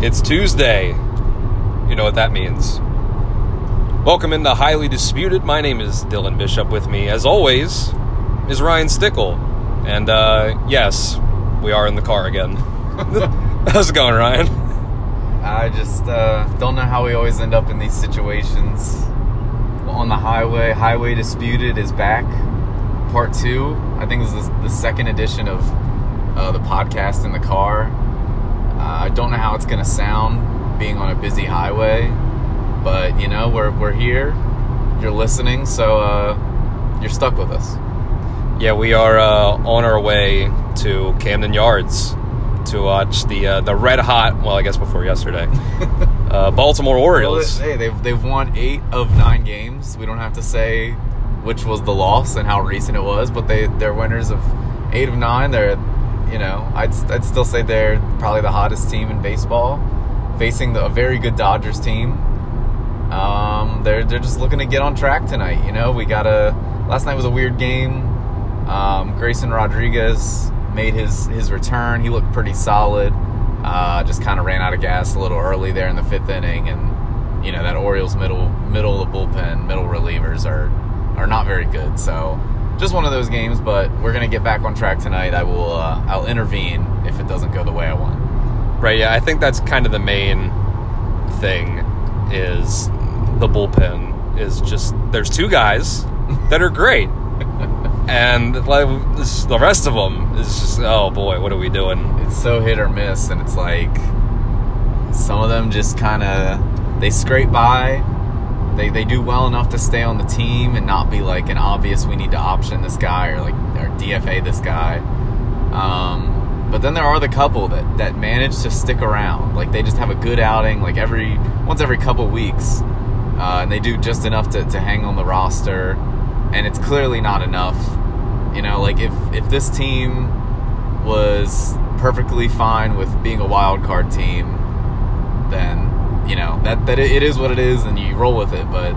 It's Tuesday. You know what that means. Welcome into Highly Disputed. My name is Dylan Bishop. With me, as always, is Ryan Stickle. And uh, yes, we are in the car again. How's it going, Ryan? I just uh, don't know how we always end up in these situations. On the highway, Highway Disputed is back. Part two. I think this is the second edition of uh, the podcast in the car. Uh, I don't know how it's going to sound being on a busy highway, but you know, we're, we're here. You're listening, so uh, you're stuck with us. Yeah, we are uh, on our way to Camden Yards to watch the uh, the red hot. Well, I guess before yesterday, uh, Baltimore Well, Orioles. hey, they've, they've won eight of nine games. We don't have to say which was the loss and how recent it was, but they, they're winners of eight of nine. They're, you know, I'd, I'd still say they're probably the hottest team in baseball, facing the, a very good Dodgers team. Um, they're, they're just looking to get on track tonight. You know, we got a, last night was a weird game. Um, Grayson Rodriguez made his, his return. He looked pretty solid. Uh, just kind of ran out of gas a little early there in the fifth inning, and you know that Orioles middle middle of the bullpen, middle relievers are are not very good. So just one of those games, but we're gonna get back on track tonight. I will uh, I'll intervene if it doesn't go the way I want. Right, yeah, I think that's kind of the main thing is the bullpen is just there's two guys that are great. and like the rest of them is just oh boy, what are we doing? It's so hit or miss, and it's like some of them just kind of they scrape by. They, they do well enough to stay on the team and not be like an obvious we need to option this guy or like or DFA this guy. Um, but then there are the couple that, that manage to stick around. Like they just have a good outing like every once every couple weeks, uh, and they do just enough to, to hang on the roster. And it's clearly not enough. You know, like if if this team was perfectly fine with being a wild card team, then you know that that it is what it is, and you roll with it. But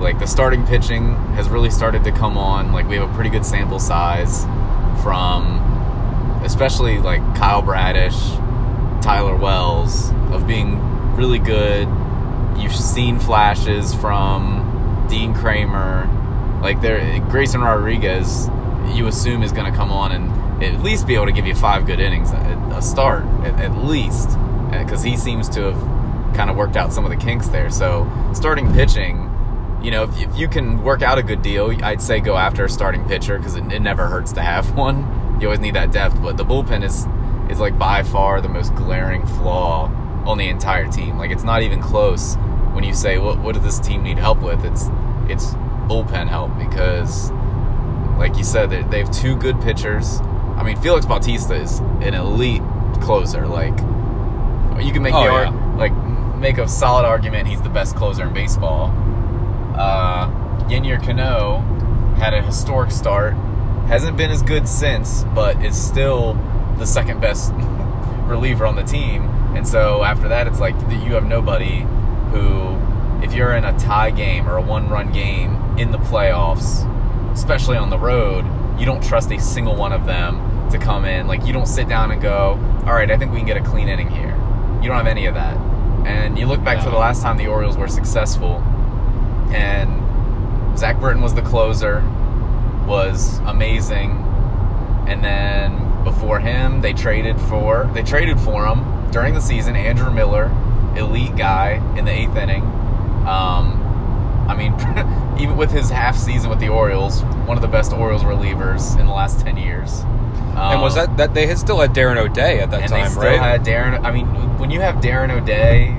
like the starting pitching has really started to come on. Like we have a pretty good sample size from, especially like Kyle Bradish, Tyler Wells of being really good. You've seen flashes from Dean Kremer, like there Grayson Rodriguez. You assume is going to come on and at least be able to give you five good innings, a, a start at, at least, because he seems to have kind of worked out some of the kinks there. So starting pitching, you know, if, if you can work out a good deal, I'd say go after a starting pitcher because it, it never hurts to have one. You always need that depth, but the bullpen is is like by far the most glaring flaw on the entire team. Like it's not even close when you say what what does this team need help with? It's it's bullpen help because like you said they they have two good pitchers. I mean Felix Bautista is an elite closer. Like you can make Oh, the yeah. ar- like make a solid argument he's the best closer in baseball. Uh, Yennier Cano had a historic start. Hasn't been as good since, but is still the second best reliever on the team. And so after that, it's like you have nobody who, if you're in a tie game or a one run game in the playoffs, especially on the road, you don't trust a single one of them to come in. Like, you don't sit down and go, all right, I think we can get a clean inning here. You don't have any of that. And you look back to the last time the Orioles were successful, and Zach Britton was the closer, was amazing. And then before him, they traded for they traded for him during the season. Andrew Miller, elite guy in the eighth inning. Um, I mean, even with his half season with the Orioles, one of the best Orioles relievers in the last ten years. and was Um, that that they had still had Darren O'Day at that time, they still right? had Darren. I mean, when you have Darren O'Day,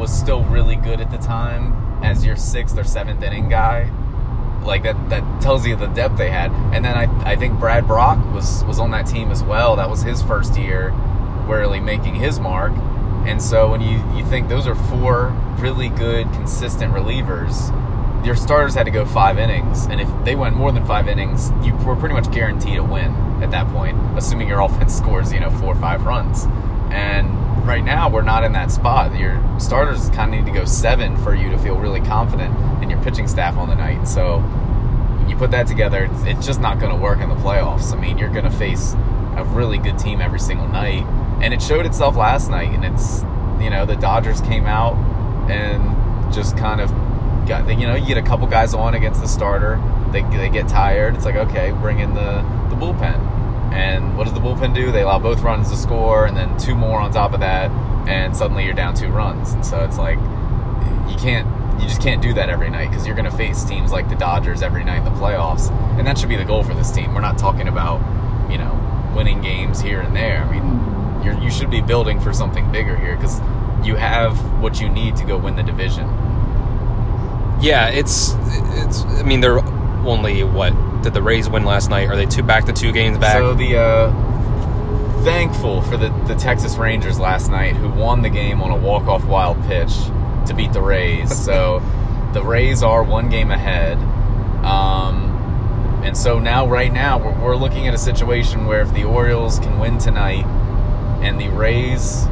was still really good at the time, as your sixth or seventh inning guy, like that that tells you the depth they had. And then I I think Brad Brach was was on that team as well. That was his first year, really making his mark. And so when you you think those are four really good consistent relievers. Your starters had to go five innings, and if they went more than five innings, you were pretty much guaranteed a win at that point, assuming your offense scores, you know, four or five runs. And right now, we're not in that spot. Your starters kind of need to go seven for you to feel really confident in your pitching staff on the night. So you put that together, it's- just not going to work in the playoffs. I mean, you're going to face a really good team every single night, and it showed itself last night. And it's you know the Dodgers came out and just kind of got you know you get a couple guys on against the starter, they they get tired. It's like okay, bring in the the bullpen. And what does the bullpen do? They allow both runs to score, and then two more on top of that, and suddenly you're down two runs. And so it's like you can't you just can't do that every night because you're going to face teams like the Dodgers every night in the playoffs, and that should be the goal for this team. We're not talking about you know winning games here and there. I mean, you you should be building for something bigger here because you have what you need to go win the division. Yeah, it's it's. I mean, they're only what did the Rays win last night? Are they two back to two games back? So the uh, thankful for the the Texas Rangers last night who won the game on a walk off wild pitch to beat the Rays. So the Rays are one game ahead. Um, and so now, right now, we're, we're looking at a situation where if the Orioles can win tonight and the Rays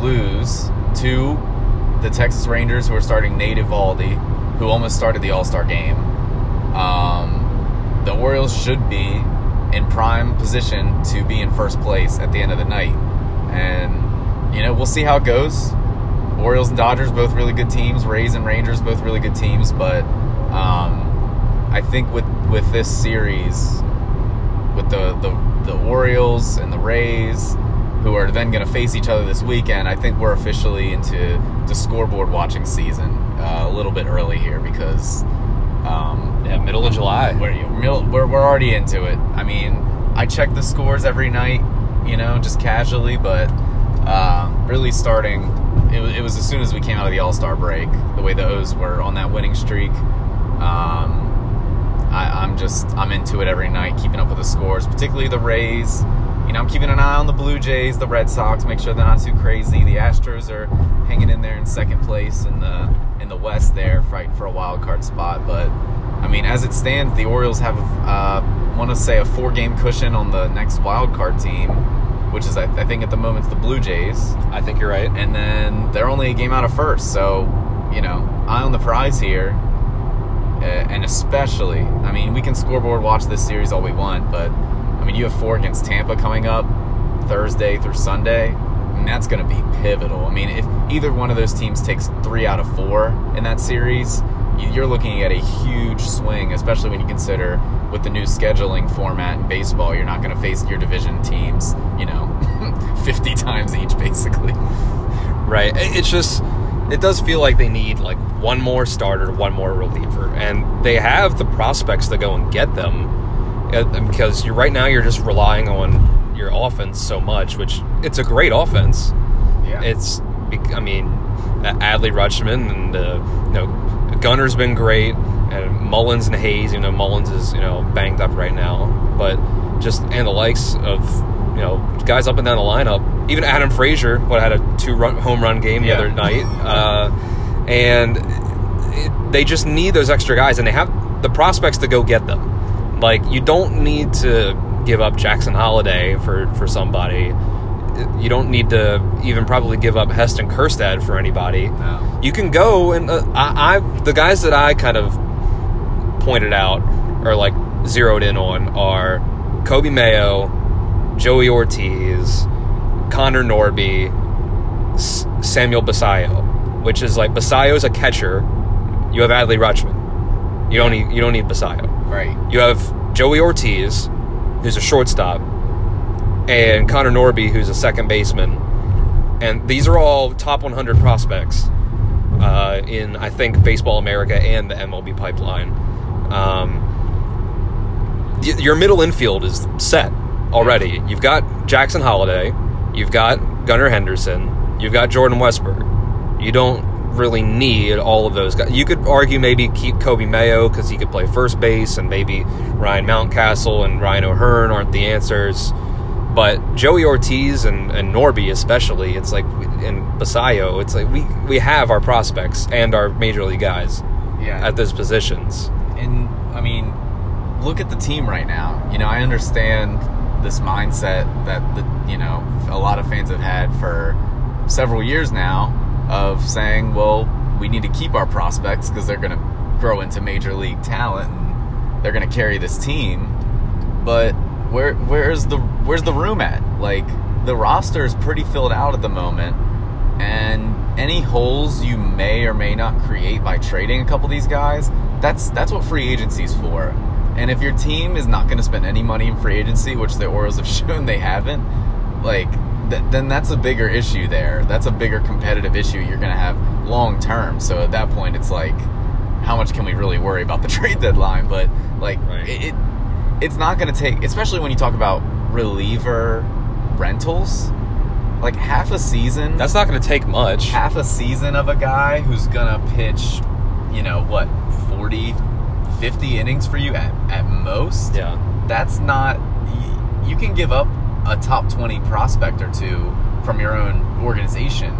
lose to the Texas Rangers, who are starting Nate Eovaldi, who almost started the All Star game, um, the Orioles should be in prime position to be in first place at the end of the night. And, you know, we'll see how it goes. Orioles and Dodgers both really good teams. Rays and Rangers both really good teams. But um, I think with with this series, with the, the the Orioles and the Rays, who are then going to face each other this weekend, I think we're officially into the scoreboard watching season uh, a little bit early here because um, yeah, middle of July. We're, we're we're already into it. I mean, I check the scores every night, you know, just casually, but uh, really starting it was, it was as soon as we came out of the All Star break, the way the O's were on that winning streak. Um, I, am just I'm into it every night, keeping up with the scores, particularly the Rays. You know, I'm keeping an eye on the Blue Jays, the Red Sox, make sure they're not too crazy. The Astros are hanging in there in second place in the in the West, there fighting for a wild card spot. But I mean, as it stands, the Orioles have uh, want to say a four game cushion on the next wild card team which is I, I think at the moment it's the Blue Jays. I think you're right. And then they're only a game out of first, so you know, eye on the prize here. Uh, and especially, I mean, we can scoreboard watch this series all we want, but mean, you have four against Tampa coming up Thursday through Sunday. and that's going to be pivotal. I mean, if either one of those teams takes three out of four in that series, you're looking at a huge swing, especially when you consider with the new scheduling format in baseball, you're not going to face your division teams, you know, 50 times each, basically. Right. It's just, it does feel like they need like one more starter, one more reliever, and they have the prospects to go and get them. Uh, because you're right now you're just relying on your offense so much, which it's a great offense. Yeah. It's, I mean, Adley Rutschman and uh, you know Gunnar's been great and Mullins and Hays. You know, Mullins is you know banged up right now, but just and the likes of you know guys up and down the lineup. Even Adam Frazier, what had a two run home run game the Yeah. other night, uh, and it, they just need those extra guys, and they have the prospects to go get them. Like you don't need to give up Jackson Holliday for for somebody. You don't need to even probably give up Heston Kjerstad for anybody No. you can go and uh, I, I the guys that I kind of pointed out or like zeroed in on are Coby Mayo, Joey Ortiz, Connor Norby, S- Samuel Basallo, which is like Basallo's a catcher. You have Adley Rutschman. You don't need you don't need Basallo. Right. You have Joey Ortiz, who's a shortstop, and Connor Norby, who's a second baseman. And these are all top 100 prospects uh, in, I think, Baseball America and the MLB pipeline. Um, y- your middle infield is set already. You've got Jackson Holliday, you've got Gunnar Henderson, you've got Jordan Westburg. You don't really need all of those guys. You could argue maybe keep Coby Mayo because he could play first base, and maybe Ryan Mountcastle and Ryan O'Hearn aren't the answers. But Joey Ortiz and, and Norby especially, it's like and Basallo, it's like we we have our prospects and our major league guys Yeah. at those positions. and I mean, look at the team right now. You know, I understand this mindset that the you know a lot of fans have had for several years now of saying, well, we need to keep our prospects because they're going to grow into major league talent and they're going to carry this team. But where where's the where's the room at? Like the roster is pretty filled out at the moment, and any holes you may or may not create by trading a couple of these guys, that's that's what free agency's for. And if your team is not going to spend any money in free agency, which the Orioles have shown they haven't, like th- then that's a bigger issue there. That's a bigger competitive issue you're going to have long term. So at that point, it's like, how much can we really worry about the trade deadline? But like Right. it, it, it's not going to take, especially when you talk about reliever rentals. Like half a season That's not going to take much. half a season of a guy who's gonna pitch, you know, what, 40, 50 innings for you at, at most? Yeah. That's not, you can give up a top 20 prospect or two from your own organization,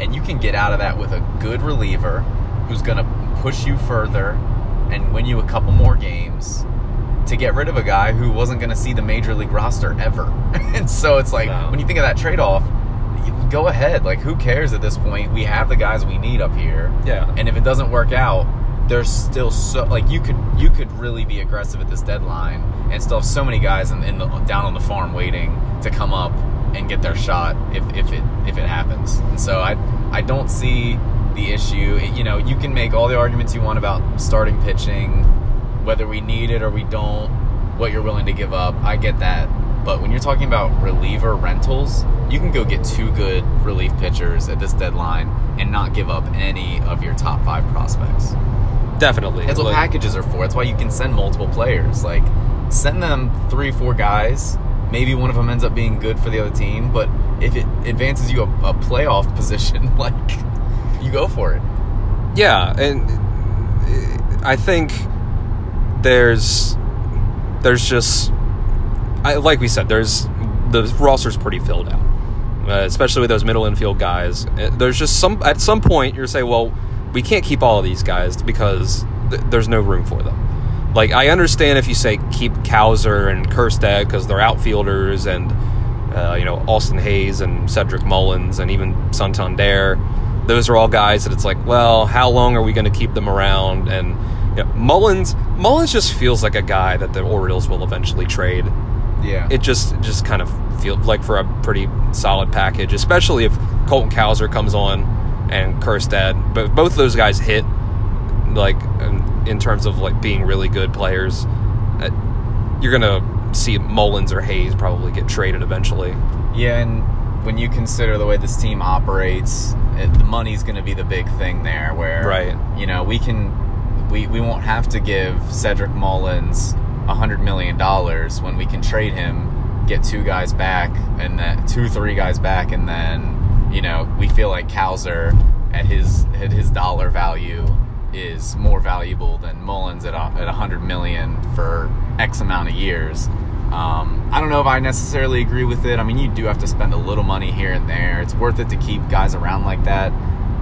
and you can get out of that with a good reliever who's gonna push you further and win you a couple more games to get rid of a guy who wasn't going to see the major league roster ever. and so it's like No. when you think of that trade off, go ahead. Like who cares at this point? We have the guys we need up here. Yeah. And if it doesn't work out, there's still so like you could you could really be aggressive at this deadline and still have so many guys in, in the down on the farm waiting to come up and get their shot if, if it if it happens. And so I I don't see the issue. It- you know, you can make all the arguments you want about starting pitching, whether we need it or we don't, what you're willing to give up. I get that. But when you're talking about reliever rentals, you can go get two good relief pitchers at this deadline and not give up any of your top five prospects. Definitely. That's what Like, packages are for. That's why you can send multiple players. Like, send them three, four guys. Maybe one of them ends up being good for the other team, but if it advances you a, a playoff position, like, you go for it. Yeah, and I think there's there's just I, like we said, there's the roster's pretty filled out, uh, especially with those middle infield guys. Uh, There's just some at some point you're saying, well, we can't keep all of these guys because th- there's no room for them. Like I understand if you say keep Cowser and Kjerstad because they're outfielders and uh, you know Austin Hays and Cedric Mullins and even Santander. Those are all guys that it's like, well, how long are we going to keep them around? And you know, Mullins, Mullins just feels like a guy that the Orioles will eventually trade. Yeah. It just just kind of feels like for a pretty solid package, especially if Colton Cowser comes on and Kjerstad. But both of those guys hit like in, terms of like being really good players. Uh, you're gonna see Mullins or Hays probably get traded eventually. Yeah, and when you consider the way this team operates, it, the money's going to be the big thing there. Where, Right. You know, we can, we we won't have to give Cedric Mullins a hundred million dollars when we can trade him, get two guys back, and then two three guys back, and then you know we feel like Cowser at his at his dollar value is more valuable than Mullins at at hundred million for X amount of years. Um, I don't know if I necessarily agree with it. I mean, you do have to spend a little money here and there. It's worth it to keep guys around like that,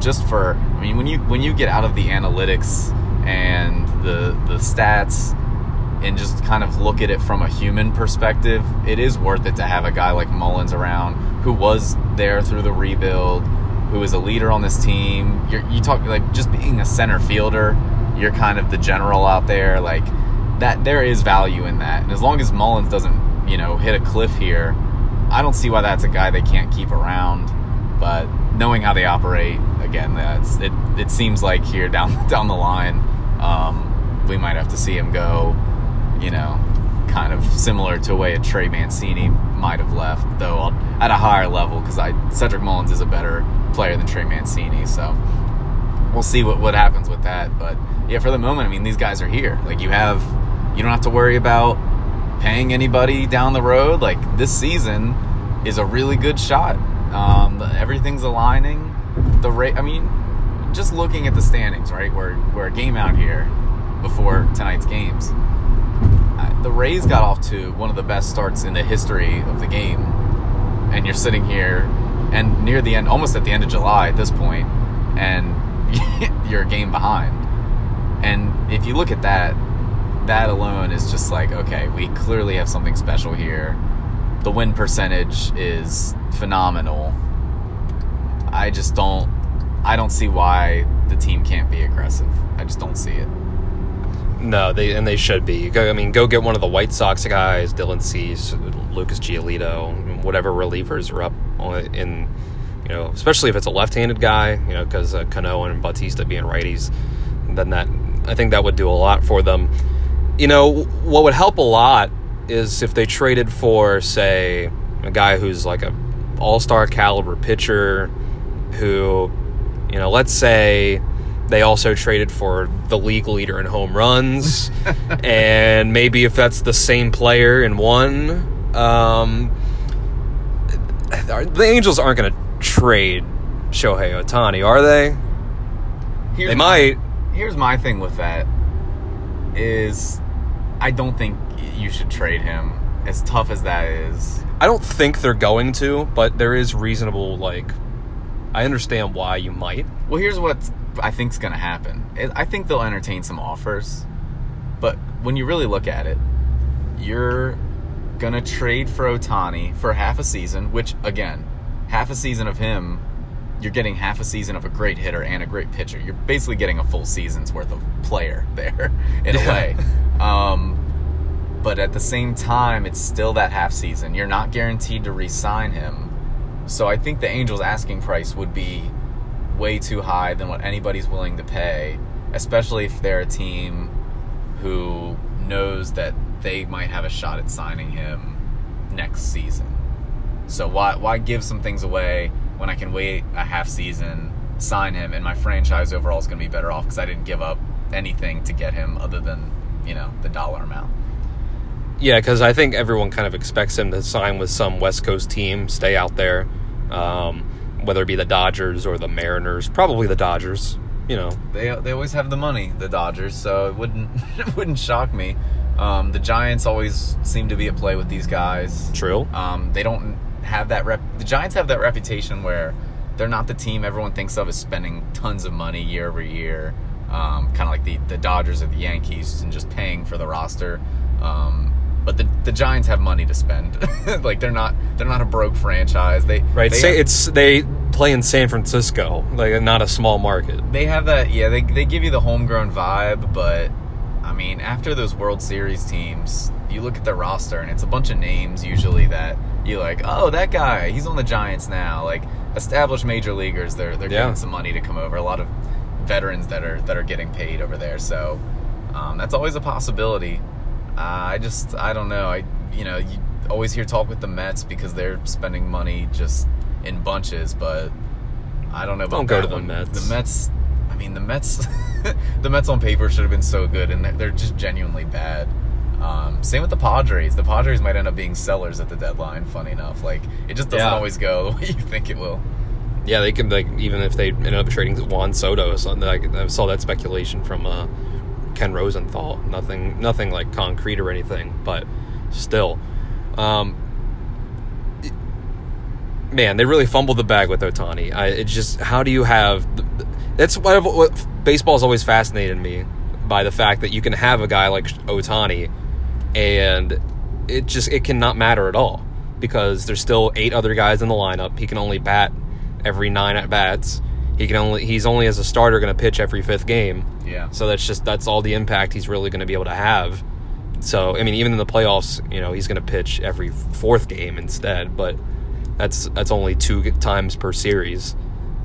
just for. I mean, when you when you get out of the analytics and the the stats and just kind of look at it from a human perspective, it is worth it to have a guy like Mullins around who was there through the rebuild, who is a leader on this team. You're, you talk like just being a center fielder, you're kind of the general out there. Like that, there is value in that. And as long as Mullins doesn't, you know, hit a cliff here, I don't see why that's a guy they can't keep around. But knowing how they operate, again, that's it. It seems like here down down the line, um, we might have to see him go you know, kind of similar to a way a Trey Mancini might have left, though at a higher level because Cedric Mullins is a better player than Trey Mancini. So we'll see what what happens with that. But yeah, for the moment, I mean, these guys are here. Like you have, you don't have to worry about paying anybody down the road. Like this season is a really good shot. Um, everything's aligning. The rate, I mean, just looking at the standings, right? We're we're a game out here before tonight's games. The Rays got off to one of the best starts in the history of the game, and you're sitting here, and near the end, almost at the end of July at this point, and you're a game behind. And if you look at that, that alone is just like, okay, we clearly have something special here. The win percentage is phenomenal. I just don't I don't see why the team can't be aggressive. I just don't see it. No, they and they should be. Go, I mean, go get one of the White Sox guys, Dylan Cease, Lucas Giolito, whatever relievers are up in, you know, especially if it's a left-handed guy, you know, because uh, Cano and Bautista being righties, then that I think that would do a lot for them. You know, what would help a lot is if they traded for, say, a guy who's like a all-star caliber pitcher, who, you know, let's say they also traded for the league leader in home runs, and maybe if that's the same player in one, um, the Angels aren't going to trade Shohei Ohtani, are they? Here's They my- might. Here's my thing with that is I don't think you should trade him as tough as that is. I don't think they're going to, but there is reasonable like. I understand why you might. Well, here's what I think's going to happen. I- I think they'll entertain some offers, but when you really look at it, you're going to trade for Ohtani for half a season, which again, half a season of him, you're getting half a season of a great hitter and a great pitcher. You're basically getting a full season's worth of player there in a way. Um, but at the same time, it's still that half season. You're not guaranteed to re-sign him. So I think the Angels' asking price would be way too high than what anybody's willing to pay, especially if they're a team who knows that they might have a shot at signing him next season. So why why give some things away when I can wait a half season, sign him, and my franchise overall is going to be better off because I didn't give up anything to get him other than you know the dollar amount. Yeah, because I think everyone kind of expects him to sign with some West Coast team, stay out there, um, whether it be the Dodgers or the Mariners. Probably the Dodgers. You know, They they always have the money, the Dodgers, so it wouldn't it wouldn't shock me. Um, the Giants always seem to be at play with these guys. true. Um, they don't have that rep. The Giants have that reputation where they're not the team everyone thinks of as spending tons of money year over year, um, kind of like the the Dodgers or the Yankees, and just paying for the roster. Um, but the the Giants have money to spend. like they're not they're not a broke franchise. They Right. They Say have- it's they play in San Francisco, like not a small market. they have that yeah they, they give you the homegrown vibe but i mean after those world series teams you look at the roster and it's a bunch of names usually that you're like oh that guy he's on the giants now like established major leaguers they're they're Yeah. getting some money to come over a lot of veterans that are that are getting paid over there so um, that's always a possibility uh, i just i don't know i you know you always hear talk with the mets because they're spending money just in bunches but I don't know about Don't go to the one. Mets. The Mets, I mean, the Mets, the Mets on paper should have been so good, and they're- they're just genuinely bad. Um, same with the Padres. The Padres might end up being sellers at the deadline. Funny enough, like it just doesn't Yeah. always go the way you think it will. Yeah, they can like even if they end up trading Juan Soto or something. Like, I saw that speculation from uh, Ken Rosenthal. Nothing, nothing like concrete or anything, but still, um, it- man, they really fumbled the bag with Ohtani. I, it just how do you have? That's what, what baseball's always fascinated me by the fact that you can have a guy like Ohtani, and it just it cannot matter at all because there's still eight other guys in the lineup. He can only bat every nine at bats. He can only he's only as a starter going to pitch every fifth game. Yeah. So that's just that's all the impact he's really going to be able to have. So I mean, even in the playoffs, you know, he's going to pitch every fourth game instead, but that's that's only two times per series.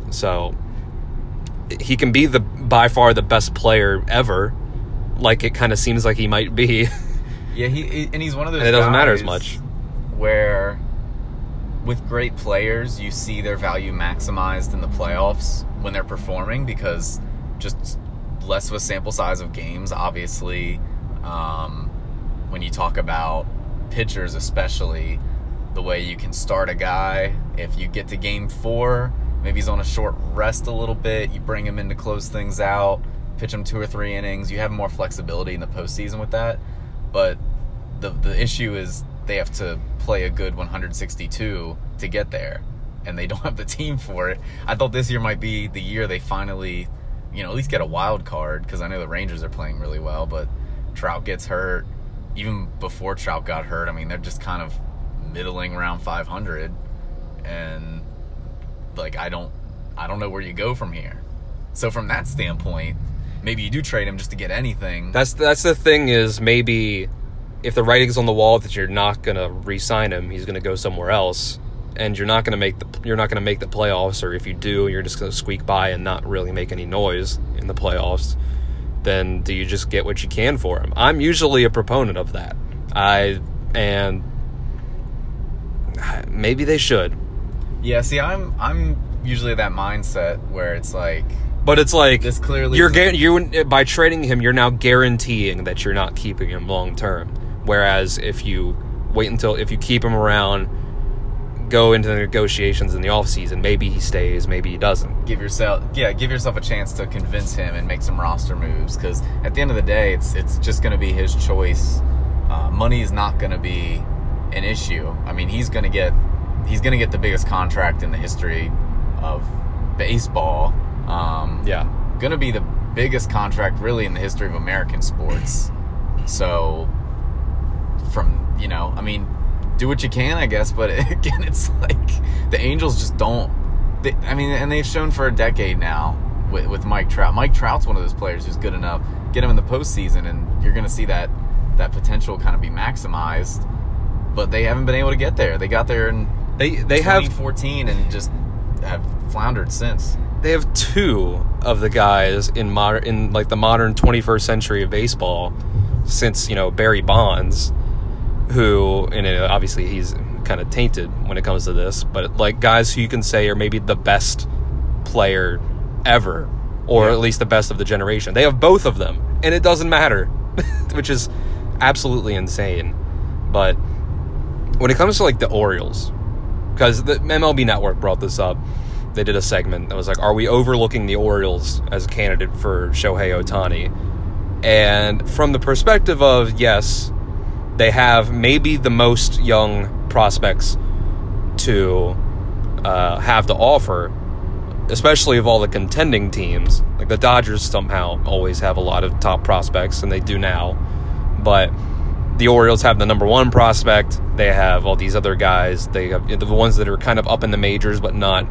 So he can be the by far the best player ever, like it kind of seems like he might be. Yeah, he and he's one of those. And it doesn't matter as much. Where, with great players, you see their value maximized in the playoffs when they're performing because just less of a sample size of games. Obviously, um, when you talk about pitchers, especially the way you can start a guy if you get to game four, maybe he's on a short rest a little bit. You bring him in to close things out, pitch him two or three innings. You have more flexibility in the postseason with that. But the the issue is they have to play a good 162 to get there, and they don't have the team for it. I thought this year might be the year they finally, you know, at least get a wild card because I know the Rangers are playing really well, but Trout gets hurt. Even before Trout got hurt, I mean, they're just kind of middling around 500, and like I don't, I don't know where you go from here. So from that standpoint, maybe you do trade him just to get anything. That's that's the thing is maybe if the writing's on the wall that you're not going to re-sign him, he's going to go somewhere else, and you're not going to make the you're not going to make the playoffs, or if you do, you're just going to squeak by and not really make any noise in the playoffs. Then do you just get what you can for him? I'm usually a proponent of that. I and maybe they should, Yeah, see, I'm I'm usually that mindset where it's like but it's like This clearly you're isn't- you by trading him, you're now guaranteeing that you're not keeping him long term. Whereas if you wait until if you keep him around, go into the negotiations in the off season, maybe he stays, maybe he doesn't. give yourself yeah give yourself a chance to convince him and make some roster moves because at the end of the day it's it's just going to be his choice uh, money is not going to be an issue i mean he's going to get he's going to get the biggest contract in the history of baseball um, Yeah. going to be the biggest contract really in the history of american sports so from you know i mean do what you can i guess but again it's like the angels just don't they, i mean and they've shown for a decade now with, with mike trout. Mike trout's one of those players who's good enough get him in the postseason and you're going to see that that potential kind of be maximized but they haven't been able to get there. They got there in They they have 14 and just have floundered since. They have two of the guys in modern in like the modern 21st century of baseball since you know Barry Bonds, who and obviously he's kind of tainted when it comes to this, but like guys who you can say are maybe the best player ever, or Yeah. at least the best of the generation. They have both of them, and it doesn't matter, which is absolutely insane. But when it comes to like the Orioles, because the MLB Network brought this up. They did a segment that was like, "Are we overlooking the Orioles as a candidate for Shohei Ohtani?" And from the perspective of yes, they have maybe the most young prospects to uh, have to offer, especially of all the contending teams. Like the Dodgers somehow always have a lot of top prospects, and they do now. But the Orioles have the number one prospect. They have all these other guys. They have the ones that are kind of up in the majors, but not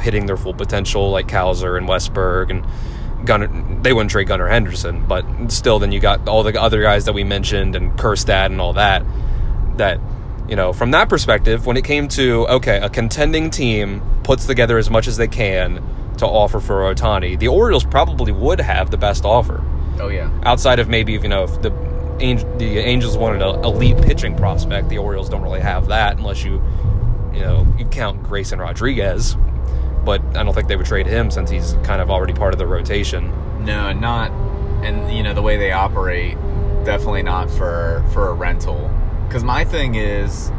hitting their full potential, like Cowser and Westburg and Gunnar. They wouldn't trade Gunnar Henderson, but still, then you got all the other guys that we mentioned and Kjerstad and all that. That you know, from that perspective, when it came to okay, a contending team puts together as much as they can to offer for Ohtani, the Orioles probably would have the best offer oh yeah outside of maybe you know if the Angel, the Angels wanted an elite pitching prospect, the Orioles don't really have that unless you you know you count Grayson Rodriguez, but I don't think they would trade him since he's kind of already part of the rotation. No, not, and you know the way they operate, definitely not for for a rental. Because my thing is,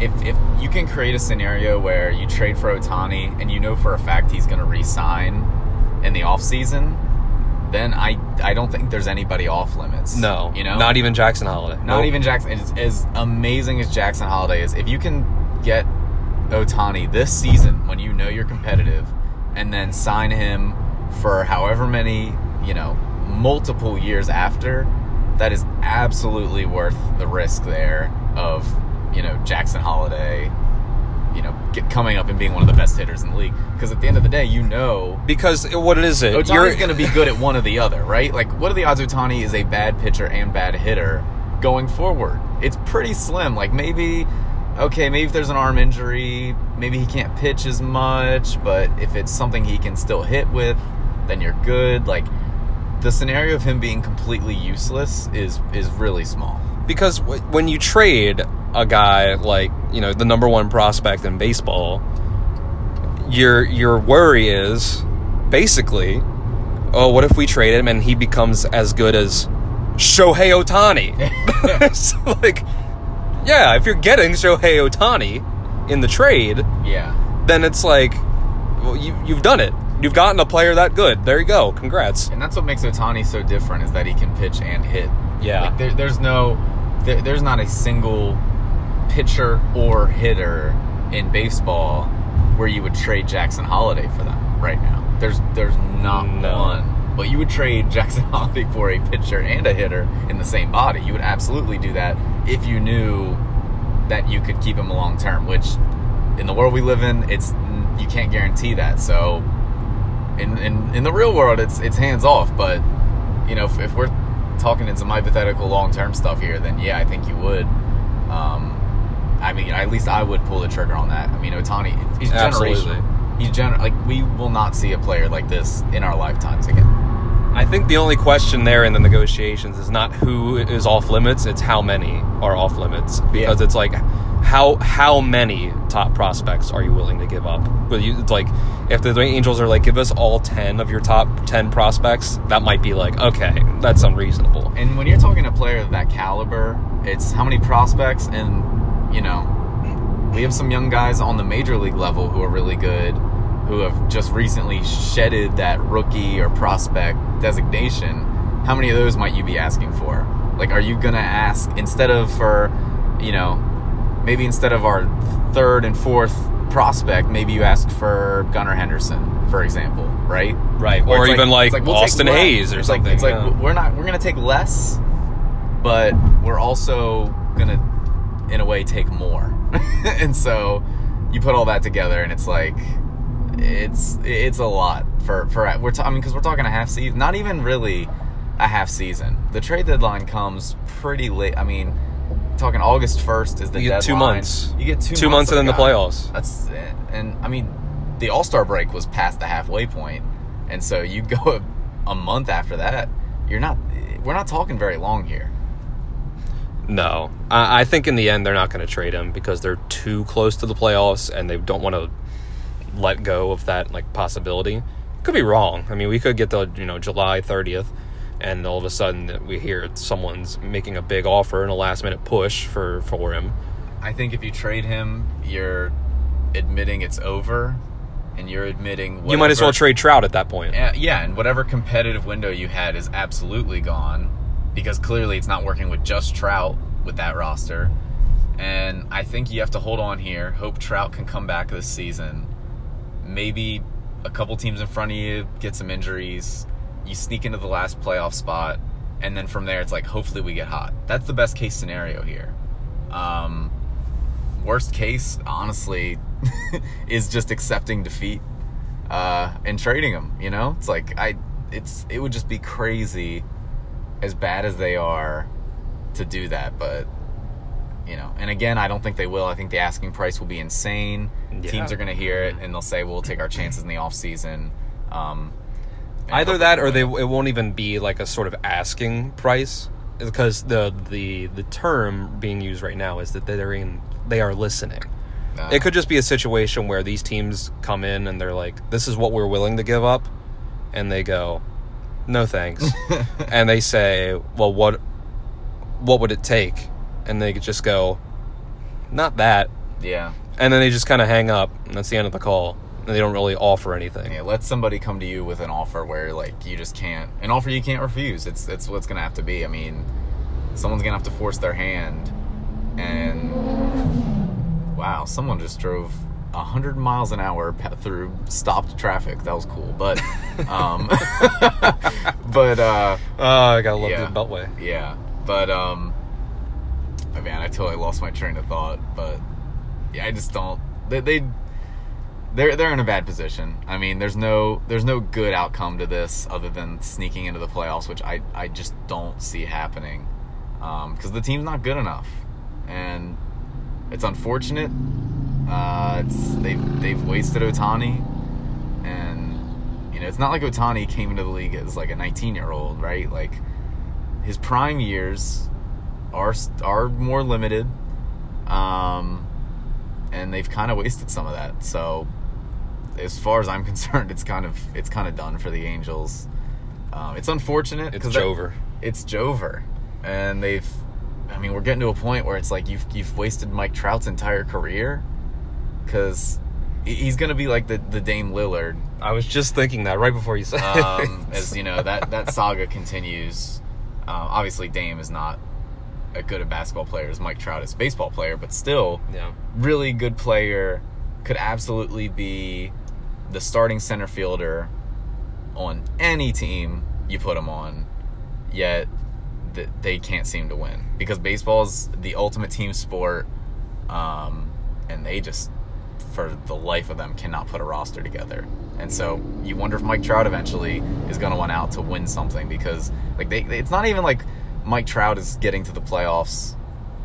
if if you can create a scenario where you trade for Ohtani and you know for a fact he's going to re-sign in the off season, then I I don't think there's anybody off limits. No, you know, not even Jackson Holliday. not Nope. even Jackson. As, as amazing as Jackson Holliday is, if you can get Ohtani this season when you know you're competitive, and then sign him for however many, you know, multiple years after, that is absolutely worth the risk there of, you know, Jackson Holliday, you know, get, coming up and being one of the best hitters in the league. Because at the end of the day, you know because it- what is it? Ohtani's going to be good at one or the other, right? Like, what are the odds Ohtani is a bad pitcher and bad hitter going forward? It's pretty slim. Like, maybe, okay, maybe if there's an arm injury, maybe he can't pitch as much, but if it's something he can still hit with, then you're good. Like, the scenario of him being completely useless is is really small. because w- when you trade a guy like you know the number one prospect in baseball, your your worry is basically, oh, what if we trade him and he becomes as good as Shohei Ohtani? so like, yeah, if you're getting Shohei Ohtani in the trade, Yeah. then it's like, well, you you've done it. You've gotten a player that good. There you go. Congrats. And that's what makes Ohtani so different is that he can pitch and hit. Yeah. Like there, there's no, there, there's not a single pitcher or hitter in baseball where you would trade Jackson Holliday for them right now. There's, there's not No. one. But you would trade Jackson Holliday for a pitcher and a hitter in the same body. You would absolutely do that if you knew that you could keep him long term. Which, in the world we live in, it's you can't guarantee that. So in, in in the real world it's it's hands off but you know if, if we're talking in some hypothetical long term stuff here, then yeah, I think you would. Um, I mean, at least I would pull the trigger on that. I mean, Ohtani, he's Absolutely. generational. He's gener- like we will not see a player like this in our lifetimes again. I think the only question there in the negotiations is not who is off limits; it's how many are off limits. Because Yeah. it's like how how many top prospects are you willing to give up? But you, it's like if the Angels are like, give us all ten of your top ten prospects, that might be like, okay, that's unreasonable. And when you're talking to a player of that caliber, it's how many prospects, and you know, we have some young guys on the major league level who are really good, who have just recently shedded that rookie or prospect designation. How many of those might you be asking for? Like, are you gonna ask instead of for, you know, maybe instead of our third and fourth prospect, maybe you ask for Gunnar Henderson, for example, right? Right. Or Or, even like, it's we'll Austin. Hays or It's like- something. it's like we're not we're gonna take less, but we're also gonna, in a way, take more. and so, you put all that together, and it's like, it's it's a lot for for we're ta- I mean because we're talking a half season, not even really a half season. The trade deadline comes pretty late. I mean. Talking August first is the You get two months. You get two, Two months of and then the playoffs. That's and I mean, the All Star break was past the halfway point, and so you go a, a month after that. You're not. We're not talking very long here. No, I, I think in the end they're not going to trade him because they're too close to the playoffs and they don't want to let go of that like possibility. Could be wrong. I mean, we could get the you know July thirtieth, and all of a sudden we hear someone's making a big offer and a last minute push for for him. I think if you trade him, you're admitting it's over, and you're admitting You might as well trade Trout at that point. Yeah, yeah, and whatever competitive window you had is absolutely gone because clearly it's not working with just Trout with that roster. And I think you have to hold on here, hope Trout can come back this season. Maybe a couple teams in front of you get some injuries, you sneak into the last playoff spot, and then from there it's like hopefully we get hot. That's the best case scenario here. Um, worst case, honestly, is just accepting defeat uh, and trading them. You know, it's like I, it's it would just be crazy, as bad as they are, to do that. But you know, and again, I don't think they will. I think the asking price will be insane. Yeah. Teams are going to hear it and they'll say, "We'll take our chances in the off season." Um, Either that or they it won't even be like a sort of asking price because the the the term being used right now is that they're in they are listening. Uh, It could just be a situation where these teams come in and they're like, "This is what we're willing to give up," and they go, "No thanks," and they say, "Well, what what would it take?" And they just go, "Not that," yeah. and then they just kind of hang up, and that's the end of the call. And they don't really offer anything. Yeah, let somebody come to you with an offer where like you just can't an offer you can't refuse. It's it's what's gonna have to be. I mean, someone's gonna have to force their hand. And wow, someone just drove hundred miles an hour through stopped traffic. That was cool, but um, but uh, Oh, I gotta love Yeah. the Beltway. yeah, but um, I totally lost my train of thought. But yeah, I just don't. They, they they're they're in a bad position. I mean, there's no there's no good outcome to this other than sneaking into the playoffs, which I I just don't see happening because the team's not good enough, and it's unfortunate. Uh, it's they've they've wasted Ohtani, and you know it's not like Ohtani came into the league as like a 19 year old, right? Like his prime years are are more limited, um, and they've kind of wasted some of that. So, as far as I'm concerned, it's kind of it's kind of done for the Angels. Um, it's unfortunate It's 'cause that- Joever. it's Joever, and they've. I mean, we're getting to a point where it's like you've you've wasted Mike Trout's entire career, because he's gonna be like the the Dame Lillard I was just thinking that right before you said um, as you know that that saga continues. Um, obviously, Dame is not a good a basketball player as Mike Trout is a baseball player, but still yeah. really good player. Could absolutely be the starting center fielder on any team you put him on. Yet th- they can't seem to win because baseball is the ultimate team sport, um, and they just for the life of them, cannot put a roster together. And so you wonder if Mike Trout eventually is going to want out to win something because like they- it's not even like Mike Trout is getting to the playoffs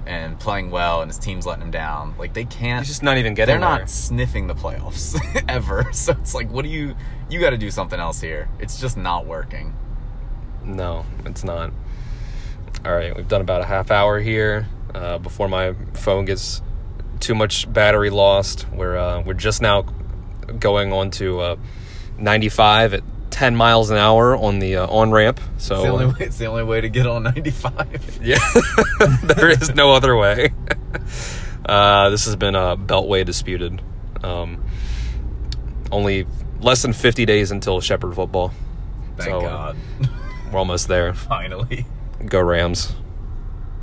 and playing well and his team's letting him down. Like they can't. He's just not even getting they're not sniffing the playoffs ever. So it's like, what do you? You got to do something else here. It's just not working. No, it's not. All right, we've done about a half hour here uh, before my phone gets too much battery lost. We're uh, we're just now going on to uh, 95 at 10 miles an hour on the uh, on ramp. So It's the only way. It's the only way to get on 95. yeah, there is no other way. Uh, this has been a beltway disputed. Um, only less than 50 days until Shepherd football. Thank So, uh, God. We're almost there. Finally. Go Rams.